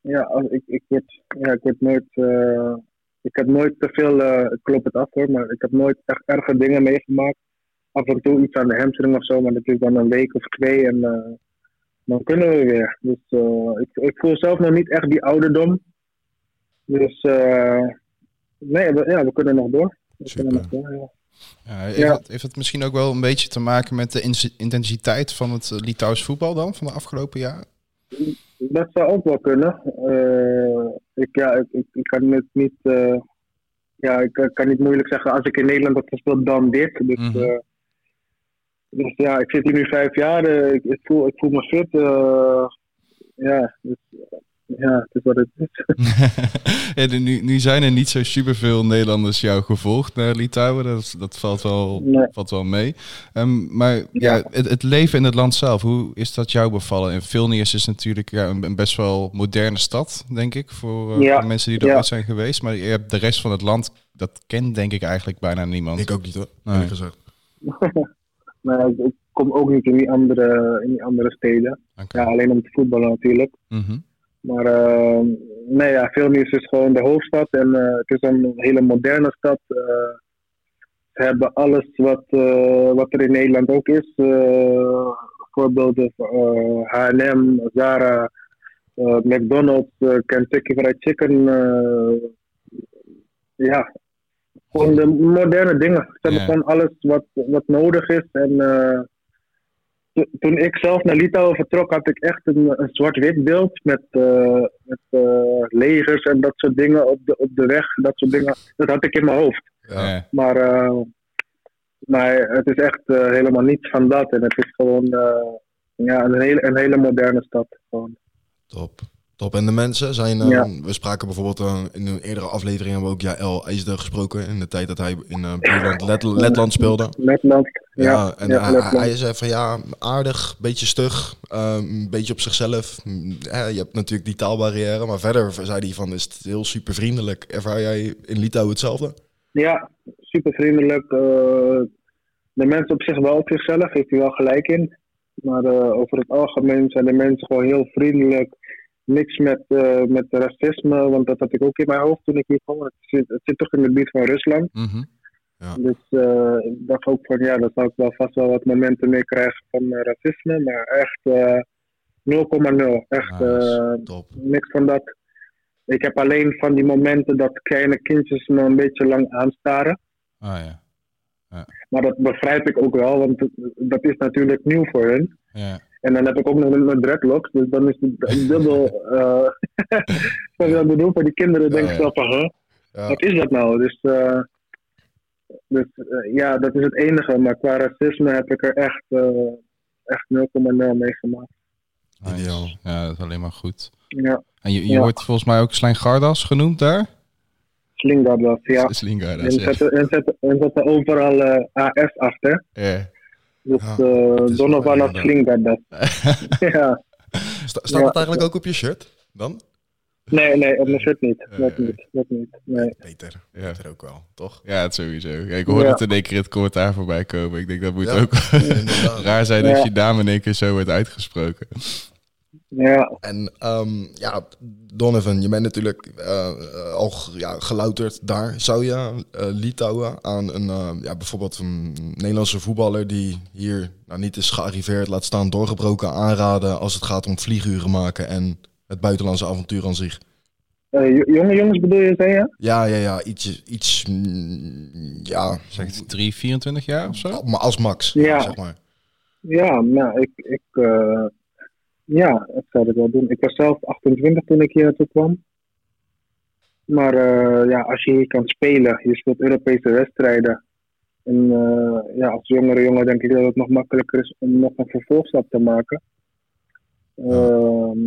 Ja, als- ik, ik, word, ja, ik word nooit. eh, ik heb nooit te veel. eh, ik klop het af hoor, maar ik heb nooit echt erge dingen meegemaakt. Af en toe iets aan de hamstring of zo, maar dat is dan een week of twee en eh, dan kunnen we weer. Dus ik, ik voel zelf nog niet echt die ouderdom. Dus nee, we, ja, we kunnen nog door. We kunnen nog Super. door, ja. Ja, heeft, Ja. Dat, heeft dat misschien ook wel een beetje te maken met de intensiteit van het Litouws voetbal dan, van de afgelopen jaren? Dat zou ook wel kunnen. Eh, ik, ja, ik, ik, ik kan het niet. eh, ja, ik kan- niet moeilijk zeggen als ik in Nederland heb gespeeld, dan dit. Dus, eh, dus ja, ik zit hier nu vijf jaar. ik, ik, voel, ik voel me fit. ja, dus, ja, het is wat het is. Ja, nu, nu zijn er niet zo superveel Nederlanders jou gevolgd naar Litouwen. Dat, dat valt, wel, Nee. valt wel mee. Ehm, maar ja, Ja. het, het leven in het land zelf, hoe is dat jou bevallen? En Vilnius is natuurlijk ja, een, een best wel moderne stad, denk ik, voor, eh, Ja. voor mensen die er ooit zijn geweest. Maar je hebt de rest van het land, dat kent denk ik eigenlijk bijna niemand. Ik ook niet hoor, Nee. eerlijk gezegd. maar ik, kom ook niet in die andere, in die andere steden. Ja, alleen om te voetballen natuurlijk. Mhm. Maar eh, nee, ja, Vilnius is gewoon de hoofdstad en eh, het is een hele moderne stad. Eh, ze hebben alles wat, wat er in Nederland ook is. Voorbeelden H&M, Zara, McDonald's, Kentucky Fried Chicken. ja, gewoon de moderne dingen. Ze hebben Ja. gewoon alles wat, wat nodig is. En toen ik zelf naar Litouwen vertrok, had ik echt een, een zwart-wit beeld met, eh, met eh, legers en dat soort dingen op de, op de weg. Dat soort dingen. Dat had ik in mijn hoofd. Ja. Maar, eh, maar het is echt helemaal niets van dat. En het is gewoon ja, een, hele, een hele moderne stad. Gewoon. Top. Top. En de mensen zijn... eh, Ja. We spraken bijvoorbeeld eh, in een eerdere aflevering... hebben we ook Jaël IJsden gesproken... in de tijd dat hij in uh, Let- Letland speelde. Letland. Ja, Ja, en ja, hij, Letland. hij zei van ja, aardig, beetje stug, eh, een beetje op zichzelf. Je hebt natuurlijk die taalbarrière, maar verder zei hij van is het heel super vriendelijk. Ervaar jij in Litouwen hetzelfde? Ja, super vriendelijk. eh, de mensen op zich wel op zichzelf, heeft hij wel gelijk in. Maar eh, over het algemeen zijn de mensen gewoon heel vriendelijk. Niks met, eh, met racisme, want dat had ik ook in mijn hoofd toen ik hier kwam. Het zit, het zit toch in de buurt van Rusland. Mhm. Dus eh, ik dacht ook van ja, daar zou ik wel vast wel wat momenten mee krijgen van eh, racisme. Maar echt eh 0,0. Echt niks van dat. Ik heb alleen van die momenten dat kleine kindjes me een beetje lang aanstaren. Ah ja. Maar dat begrijp ik ook wel, want dat is natuurlijk nieuw voor hun. Ja. En dan heb ik ook nog een dreadlocks, dus dan is het dubbel. eh wat ik bedoel, voor die kinderen denk ik ja. wel van, huh, Ja. wat is dat nou? Dus, eh, dus eh, ja, dat is het enige. Maar qua racisme heb ik er echt, eh echt 0,0 meegemaakt. Nice. Ideaal. Ja, dat is alleen maar goed. Ja, En je, je Ja. wordt volgens mij ook Slijngardas genoemd daar? Sling was, ja. Slingardas, En ja. zetten, en, zetten, en zetten overal eh, AS achter. Ja. Dus Ja, eh dat is Donovan Slingard dat. ja. Staat Ja. het eigenlijk ook op je shirt dan? Nee, nee, op mijn shirt niet. Eh. Dat niet. Dat niet. Nee. Beter. Ja. Beter ook wel, toch? Ja, het sowieso. Ja, ik hoorde Ja. het in één keer het commentaar voorbij komen. Ik denk dat moet Ja. ook Inderdaad. raar zijn Ja. als je naam in één keer zo wordt uitgesproken. Ja, En ehm, ja, Donovan, je bent natuurlijk eh, eh, al ja, gelouterd daar. Zou je eh, Litouwen aan een, ja, bijvoorbeeld een Nederlandse voetballer die hier nou, niet is gearriveerd, laat staan doorgebroken, aanraden als het gaat om vlieguren maken en het buitenlandse avontuur aan zich? Eh, jo- jonge jongens bedoel je, zei je? Ja, ja, ja, iets, iets mm, ja, Zeg het 3, 24 jaar of zo? maar als max, Ja. zeg maar. Ja, nou, ik, ik, eh, ja, ik zou dat wel doen. Ik was zelf 28 toen ik hier naartoe kwam. Maar eh, ja, als je hier kan spelen, je speelt Europese wedstrijden. En eh, ja, als jongere jongen denk ik dat het nog makkelijker is om nog een vervolgstap te maken. Ehm,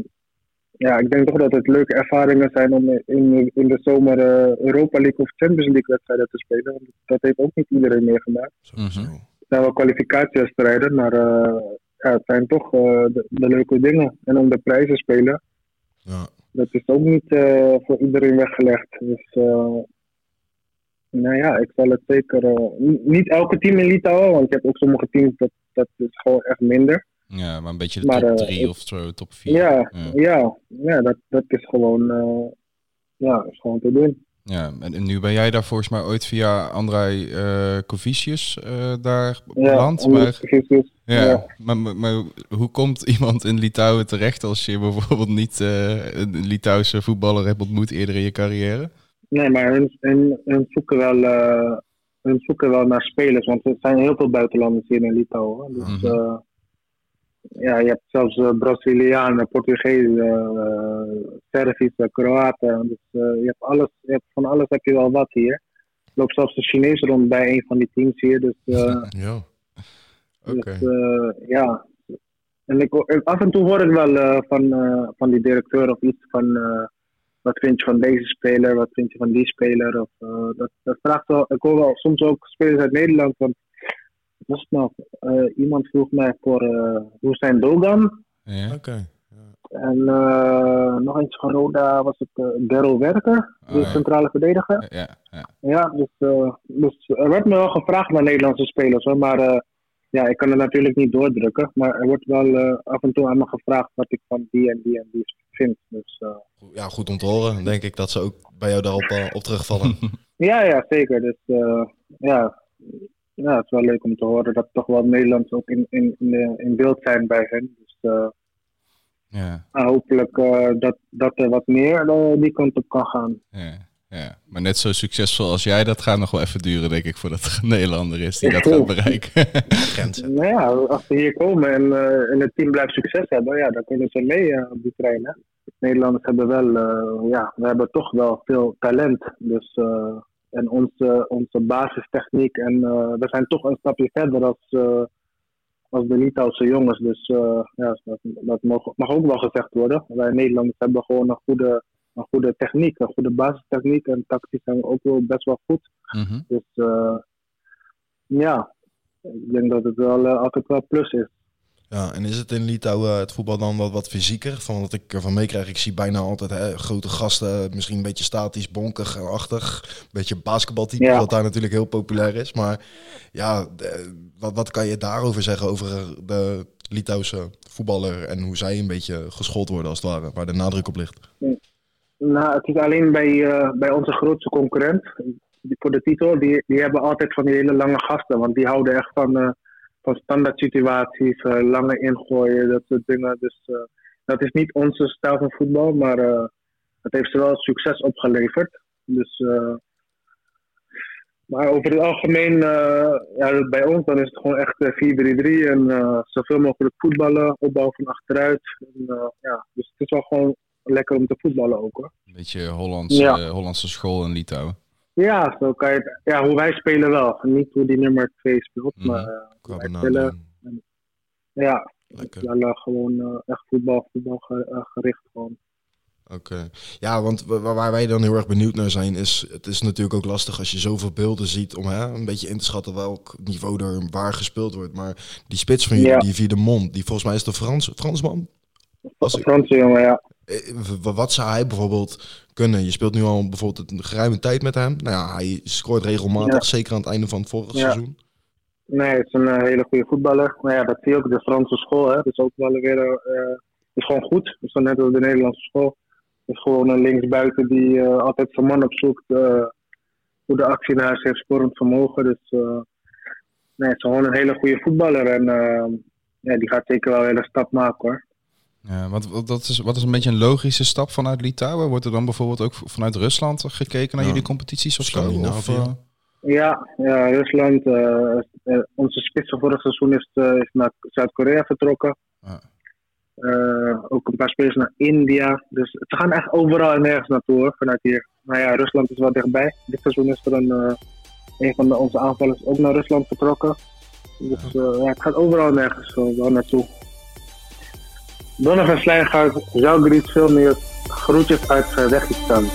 ja, ik denk toch dat het leuke ervaringen zijn om in, in de zomer eh, Europa League of Champions League wedstrijden te spelen. Want dat heeft ook niet iedereen meegemaakt. Sowieso. Het zijn wel kwalificatiewedstrijden, maar eh, ja, het zijn toch eh, de, de leuke dingen. En om de prijzen spelen, Ja. dat is ook niet eh, voor iedereen weggelegd. Dus eh, nou ja, ik zal het zeker. n- niet elke team in Litouwen, want je hebt ook sommige teams dat, dat is gewoon echt minder. Ja, maar een beetje de Maar, top eh, 3 ik- of zo, top 4. Ja, Ja. ja, ja, dat, dat is gewoon. ja, is gewoon te doen. Ja, en nu ben jij daar volgens mij ooit via Andrei eh Kovicius eh, daar Ja, beland. maar, ja, ja. Maar, maar, maar hoe komt iemand in Litouwen terecht als je bijvoorbeeld niet eh, een Litouwse voetballer hebt ontmoet eerder in je carrière? Nee, maar hun, hun, hun zoeken wel, hun zoeken wel naar spelers, want er zijn heel veel buitenlanders hier in Litouwen. Dus Mhm. Ja, je hebt zelfs eh, Brazilianen, Portugezen, eh Servische, Kroaten. Dus eh, je hebt alles, je hebt, van alles heb je wel wat hier. Er loopt zelfs een Chinees rond bij een van die teams hier. Dus, Ja. Oké. dus, ja. En ik, af en toe hoor ik wel van, van die directeur of iets van wat vind je van deze speler, wat vind je van die speler. Of, dat, dat vraagt wel, ik hoor wel soms ook spelers uit Nederland. Want, wat was het nou? Eh, iemand vroeg mij voor uh, Hussein Dogan. Ja. Oké. En eh, nog eentje van Roda was het uh, Daryl Werker, Oh, de ja. centrale verdediger. Ja, ja. Ja, dus, eh, dus er werd me wel gevraagd naar Nederlandse spelers hoor, maar eh, ja, ik kan het natuurlijk niet doordrukken. Maar er wordt wel eh, af en toe aan me gevraagd wat ik van die en die en die vind. Dus eh, Ja, goed om te horen. Denk ik dat ze ook bij jou daarop eh, op terugvallen. ja, ja, zeker. Dus eh, ja. Ja, het is wel leuk om te horen dat toch wel Nederlands ook in, in, in, eh, in beeld zijn bij hen. Dus eh, Ja, En hopelijk eh, dat, dat er wat meer die kant op kan gaan. ja, ja. Maar net zo succesvol als jij, dat gaat nog wel even duren, denk ik, voordat er een Nederlander is die dat gaat bereiken. Grenzen. Nou ja, als ze hier komen en, eh, en het team blijft succes hebben, ja, dan kunnen ze mee op die trein. Hè? Nederlanders hebben wel, ja, we hebben toch wel veel talent. Dus, eh, en onze, onze basistechniek, en eh, we zijn toch een stapje verder als, eh, als de Litouwse jongens. Dus eh, ja, dat, dat mag, mag ook wel gezegd worden. Wij Nederlanders hebben gewoon een goede, een goede techniek, een goede basistechniek. En tactisch zijn we ook wel best wel goed. Mhm. Dus ja, ik denk dat het wel altijd wel plus is. Ja, en is het in Litouwen het voetbal dan wat, wat fysieker? Van wat ik ervan meekrijg, ik zie bijna altijd hè, grote gasten, misschien een beetje statisch, bonkig, achtig. Een beetje basketbaltype, Ja. wat daar natuurlijk heel populair is. Maar ja, wat, wat kan je daarover zeggen over de Litouwse voetballer en hoe zij een beetje geschoold worden als het ware, waar de nadruk op ligt? Nou, het is alleen bij, eh, bij onze grootste concurrent, die, voor de titel, die, die hebben altijd van die hele lange gasten. Want die houden echt van, eh, van standaard situaties, eh, lange ingooien, dat soort dingen. Dus eh, dat is niet onze stijl van voetbal, maar eh, het heeft ze wel succes opgeleverd. Dus, maar over het algemeen, ja, bij ons dan is het gewoon echt eh, 4-3-3 en zoveel mogelijk voetballen, opbouw van achteruit. En, ja, dus het is wel gewoon lekker om te voetballen ook hoor. Een beetje Hollands, Ja. eh, Hollandse school in Litouwen. Ja, zo kan je het, ja, hoe wij spelen wel. Niet hoe die nummer 2 speelt, Mhm. maar eh, wij spelen, ja, Lekker. wel gewoon eh, echt voetbal, voetbal eh, gericht gewoon. Oké. Ja, want wa- waar, waar wij dan heel erg benieuwd naar zijn, is het is natuurlijk ook lastig als je zoveel beelden ziet om hè, een beetje in te schatten welk niveau er waar gespeeld wordt. Maar die spits van jullie, Ja. die via de mond, die volgens mij is de Frans, Fransman. Als ik- Franse jongen, ja. Eh, Wat zou hij bijvoorbeeld kunnen? Je speelt nu al bijvoorbeeld een geruime tijd met hem. Nou ja, hij scoort regelmatig, Ja. zeker aan het einde van het vorige Ja. seizoen. Nee, het is een eh, hele goede voetballer. Maar ja, dat zie je ook. De Franse school, hè. Dat is ook wel weer, eh, is gewoon goed. Is dan net als de Nederlandse school. Is gewoon een linksbuiten die altijd zijn man opzoekt. hoe de actie naar huis heeft, scorend vermogen. Dus nee, het is gewoon een hele goede voetballer. En ja, die gaat zeker wel een hele stap maken hoor. Ja, wat, wat, dat is, wat is een beetje een logische stap vanuit Litouwen? Wordt er dan bijvoorbeeld ook vanuit Rusland gekeken naar Ja. jullie competities of zo? Of, eh, Ja, ja Rusland. eh, eh, onze spits van vorig seizoen is, is naar Zuid-Korea vertrokken. Ja. Eh, ook een paar spelers naar India. Dus ze gaan echt overal en nergens naartoe hoor, vanuit hier. Maar ja, Rusland is wel dichtbij. Dit seizoen is er een, eh, een van de, onze aanvallers ook naar Rusland vertrokken. Dus eh, ja, het gaat overal en nergens wel naartoe. Donovan Slijngaard, Zalgiris veel meer groetjes uit Uzbekistan.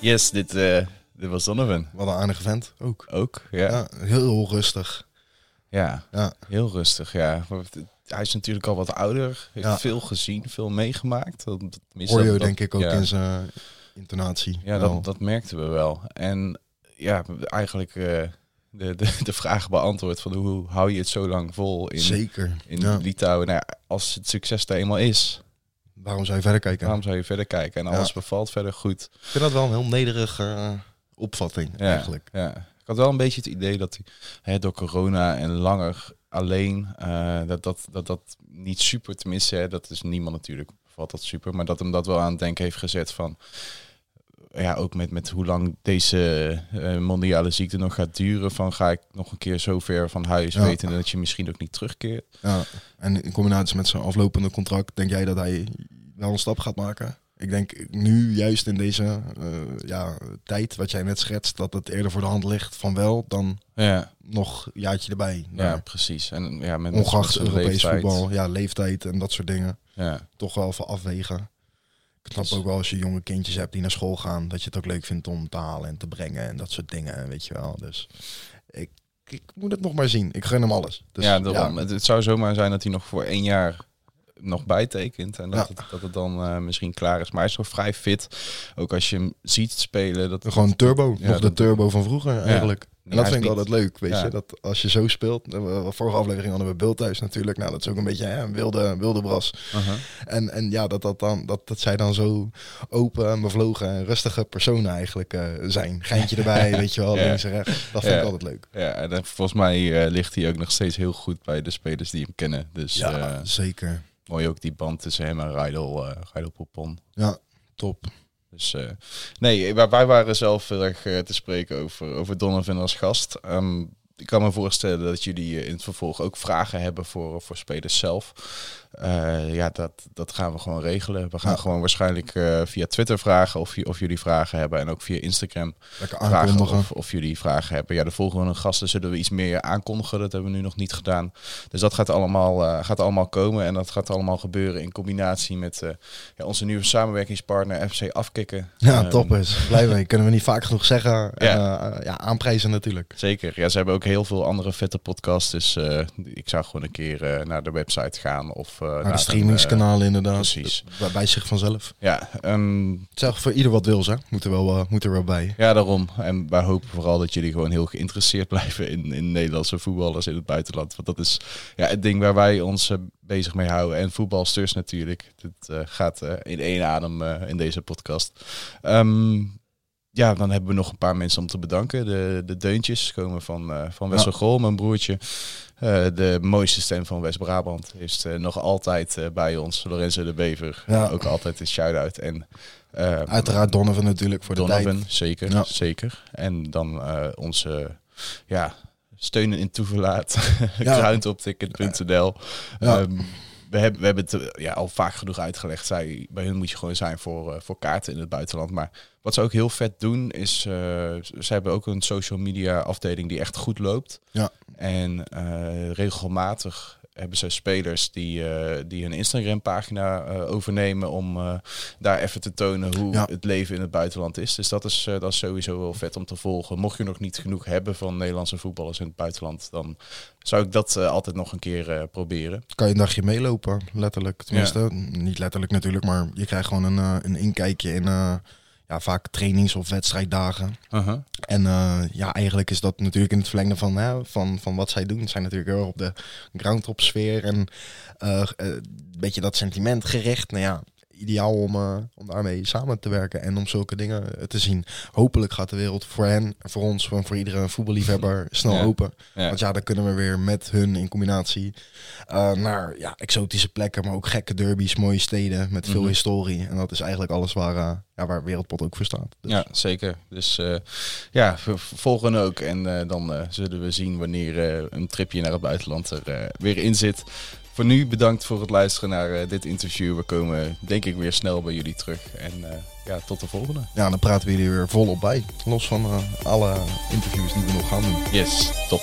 Yes, dit, eh, dit was Donovan. Wat een aardige vent ook. Ook, ja. Ja, Ja, heel rustig. Ja. heel rustig, ja. Hij is natuurlijk al wat ouder. Heeft Ja. veel gezien, veel meegemaakt. Dat, dat- Hoor je dat- denk ik ook ja. in zijn intonatie. Ja, wel. dat, dat merkten we wel. En ja, eigenlijk eh, de, de, de vraag beantwoord van hoe hou je het zo lang vol in, Zeker. in ja. Litouwen. Nou, als het succes er eenmaal is, Waarom zou je verder kijken? waarom zou je verder kijken? En Ja. alles bevalt verder goed. Ik vind dat wel een heel nederige eh, opvatting Ja, eigenlijk. Ja. Ik had wel een beetje het idee dat hij hè, door corona en langer alleen, eh, dat, dat, dat dat niet super, tenminste, hè, dat is niemand natuurlijk, valt dat super, maar dat hem dat wel aan het denken heeft gezet van, ja, ook met, met hoe lang deze eh, mondiale ziekte nog gaat duren, van ga ik nog een keer zo ver van huis Ja. weten dat je misschien ook niet terugkeert. Ja. En in combinatie met zijn aflopende contract, denk jij dat hij wel een stap gaat maken? Ik denk nu, juist in deze eh, ja, tijd, wat jij net schetst, dat het eerder voor de hand ligt van wel dan Ja, nog een jaartje erbij. ja Nou, precies. En ja, met ongeacht Europees leeftijd. voetbal, ja, leeftijd en dat soort dingen. Ja. Toch wel even afwegen. Ik snap ook wel als je jonge kindjes hebt die naar school gaan, dat je het ook leuk vindt om te halen en te brengen en dat soort dingen, weet je wel. Dus ik, ik moet het nog maar zien. Ik gun hem alles. Dus, ja, daarom. Het, het zou zomaar zijn dat hij nog voor één jaar nog bijtekent. En dat, Ja. het, dat het dan eh, misschien klaar is. Maar hij is nog vrij fit. Ook als je hem ziet spelen. Dat, Gewoon turbo. Ja, nog de turbo van vroeger eigenlijk. En dat vind ik altijd leuk, weet je. Dat als je zo speelt. De vorige aflevering hadden we Beeld thuis natuurlijk. Nou, dat is ook een beetje hè, een wilde, wilde bras. Uh-huh. En, en ja, dat, dat, dan, dat, dat zij dan zo open en bevlogen en rustige personen eigenlijk eh, zijn. Geintje erbij, weet je wel, Ja. links en rechts. Dat vind Ja. ik altijd leuk. Ja, en volgens mij eh, ligt hij ook nog steeds heel goed bij de spelers die hem kennen. Dus Ja, zeker. Mooi ook die band tussen hem en Rijdel, eh Rijdel Poupon. Ja, top. Dus eh, nee, wij, wij waren zelf heel erg eh, te spreken over, over Donovan als gast. Ehm, ik kan me voorstellen dat jullie eh, in het vervolg ook vragen hebben voor, voor spelers zelf. Eh, ja, dat, dat gaan we gewoon regelen. We gaan Ja. gewoon waarschijnlijk eh, via Twitter vragen of, of jullie vragen hebben. En ook via Instagram Lekker vragen of, of jullie vragen hebben. Ja, de volgende gasten zullen we iets meer aankondigen. Dat hebben we nu nog niet gedaan. Dus dat gaat allemaal, eh, gaat allemaal komen. En dat gaat allemaal gebeuren in combinatie met ja, onze nieuwe samenwerkingspartner FC Afkikken. Ja, Ehm, toppers. Blij mee. Kunnen we niet vaak genoeg zeggen. Ja. Ja. aanprijzen natuurlijk. Zeker. Ja, ze hebben ook heel veel andere vette podcasts. Dus ik zou gewoon een keer naar de website gaan. Of, eh, Naar de streamingskanalen inderdaad. precies. Bij, zich vanzelf. eh, ja, ehm, Zeg, voor ieder wat wil ze. Moet er wel, eh, moet er wel bij. ja, daarom. En wij hopen vooral dat jullie gewoon heel geïnteresseerd blijven in, in Nederlandse voetballers in het buitenland. Want dat is ja, het ding waar wij ons eh, bezig mee houden. En voetbalsters natuurlijk. Dit eh, gaat eh, in één adem eh, in deze podcast. Ehm, ja, dan hebben we nog een paar mensen om te bedanken. De, de deuntjes komen van, eh van Wessel Grol, mijn broertje. Eh, de mooiste stem van West-Brabant is eh, nog altijd bij ons. Lorenzo de Bever. Ja. Ook altijd een shout-out. En, Uiteraard Donovan natuurlijk voor de Donovan, tijd. zeker, Ja. zeker. En dan onze ja, steunen in toeverlaat, Ja. Ja. We hebben, we hebben het eh, ja, al vaak genoeg uitgelegd. Zij, bij hun moet je gewoon zijn voor, eh, voor kaarten in het buitenland. Maar wat ze ook heel vet doen, is uh, ze hebben ook een social media afdeling die echt goed loopt. Ja. En regelmatig hebben ze spelers die, uh, die hun Instagram pagina uh, overnemen om uh, daar even te tonen hoe Ja. het leven in het buitenland is. Dus dat is, dat is sowieso wel vet om te volgen. Mocht je nog niet genoeg hebben van Nederlandse voetballers in het buitenland, dan zou ik dat altijd nog een keer proberen. Kan je een dagje meelopen, letterlijk. Tenminste, ja. niet letterlijk natuurlijk, maar je krijgt gewoon een, een inkijkje in ja, vaak trainings- of wedstrijddagen. Uh-huh. En uh, ja, eigenlijk is dat natuurlijk in het verlengde van, hè, van, van wat zij doen. Zijn natuurlijk heel erg op de groundtop sfeer en uh, een beetje dat sentiment gericht. Nou ja, ideaal om, uh, om daarmee samen te werken en om zulke dingen te zien. Hopelijk gaat de wereld voor hen, voor ons, voor, voor iedere voetballiefhebber snel Ja. open. Ja. Want ja, dan kunnen we weer met hun in combinatie uh, naar ja, exotische plekken, maar ook gekke derbies, mooie steden met veel Mhm. historie. En dat is eigenlijk alles waar, uh, ja, waar Wereldpot ook voor staat. Dus, Ja, zeker. Dus ja, we volgen ook. En dan zullen we zien wanneer een tripje naar het buitenland er weer in zit. Voor nu bedankt voor het luisteren naar dit interview. We komen denk ik weer snel bij jullie terug. En ja, tot de volgende. Ja, dan praten we jullie weer volop bij. Los van alle interviews die we nog gaan doen. Yes, top.